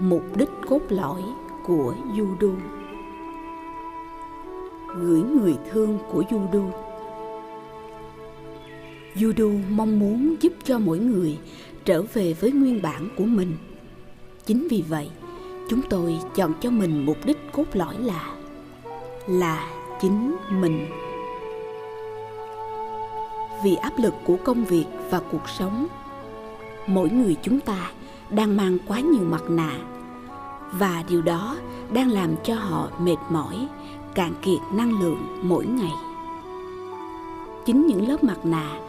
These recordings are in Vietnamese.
mục đích cốt lõi của judo gửi người thương của judo judo mong muốn giúp cho mỗi người trở về với nguyên bản của mình. Chính vì vậy, chúng tôi chọn cho mình mục đích cốt lõi là là chính mình. Vì áp lực của công việc và cuộc sống, mỗi người chúng ta đang mang quá nhiều mặt nạ. Và điều đó đang làm cho họ mệt mỏi, cạn kiệt năng lượng mỗi ngày. Chính những lớp mặt nạ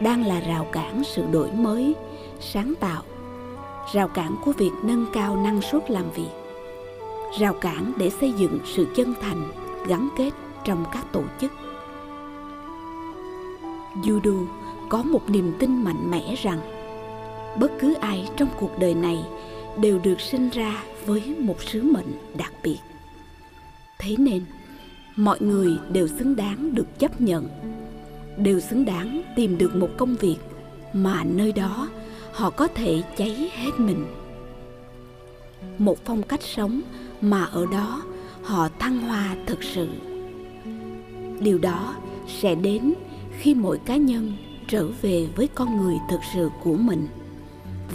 đang là rào cản sự đổi mới, sáng tạo. Rào cản của việc nâng cao năng suất làm việc. Rào cản để xây dựng sự chân thành, gắn kết trong các tổ chức. Judo có một niềm tin mạnh mẽ rằng bất cứ ai trong cuộc đời này đều được sinh ra với một sứ mệnh đặc biệt. Thế nên, mọi người đều xứng đáng được chấp nhận, đều xứng đáng tìm được một công việc mà nơi đó họ có thể cháy hết mình. Một phong cách sống mà ở đó họ thăng hoa thực sự. Điều đó sẽ đến khi mỗi cá nhân trở về với con người thực sự của mình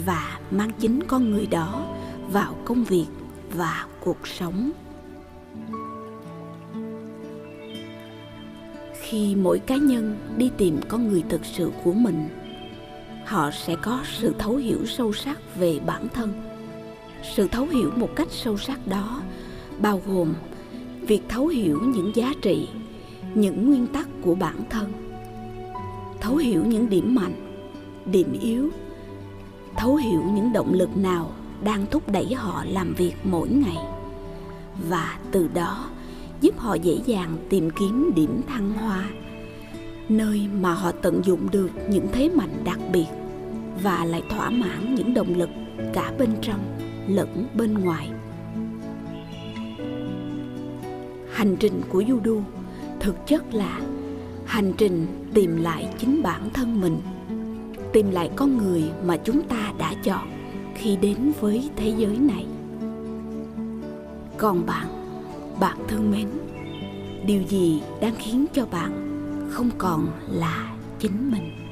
và mang chính con người đó vào công việc và cuộc sống. Khi mỗi cá nhân đi tìm con người thực sự của mình, họ sẽ có sự thấu hiểu sâu sắc về bản thân. Sự thấu hiểu một cách sâu sắc đó bao gồm việc thấu hiểu những giá trị, những nguyên tắc của bản thân, thấu hiểu những điểm mạnh, điểm yếu thấu hiểu những động lực nào đang thúc đẩy họ làm việc mỗi ngày. Và từ đó, giúp họ dễ dàng tìm kiếm điểm thăng hoa, nơi mà họ tận dụng được những thế mạnh đặc biệt và lại thỏa mãn những động lực cả bên trong lẫn bên ngoài. Hành trình của judo thực chất là hành trình tìm lại chính bản thân mình tìm lại con người mà chúng ta đã chọn khi đến với thế giới này. Còn bạn bạn thân mến, điều gì đang khiến cho bạn không còn là chính mình?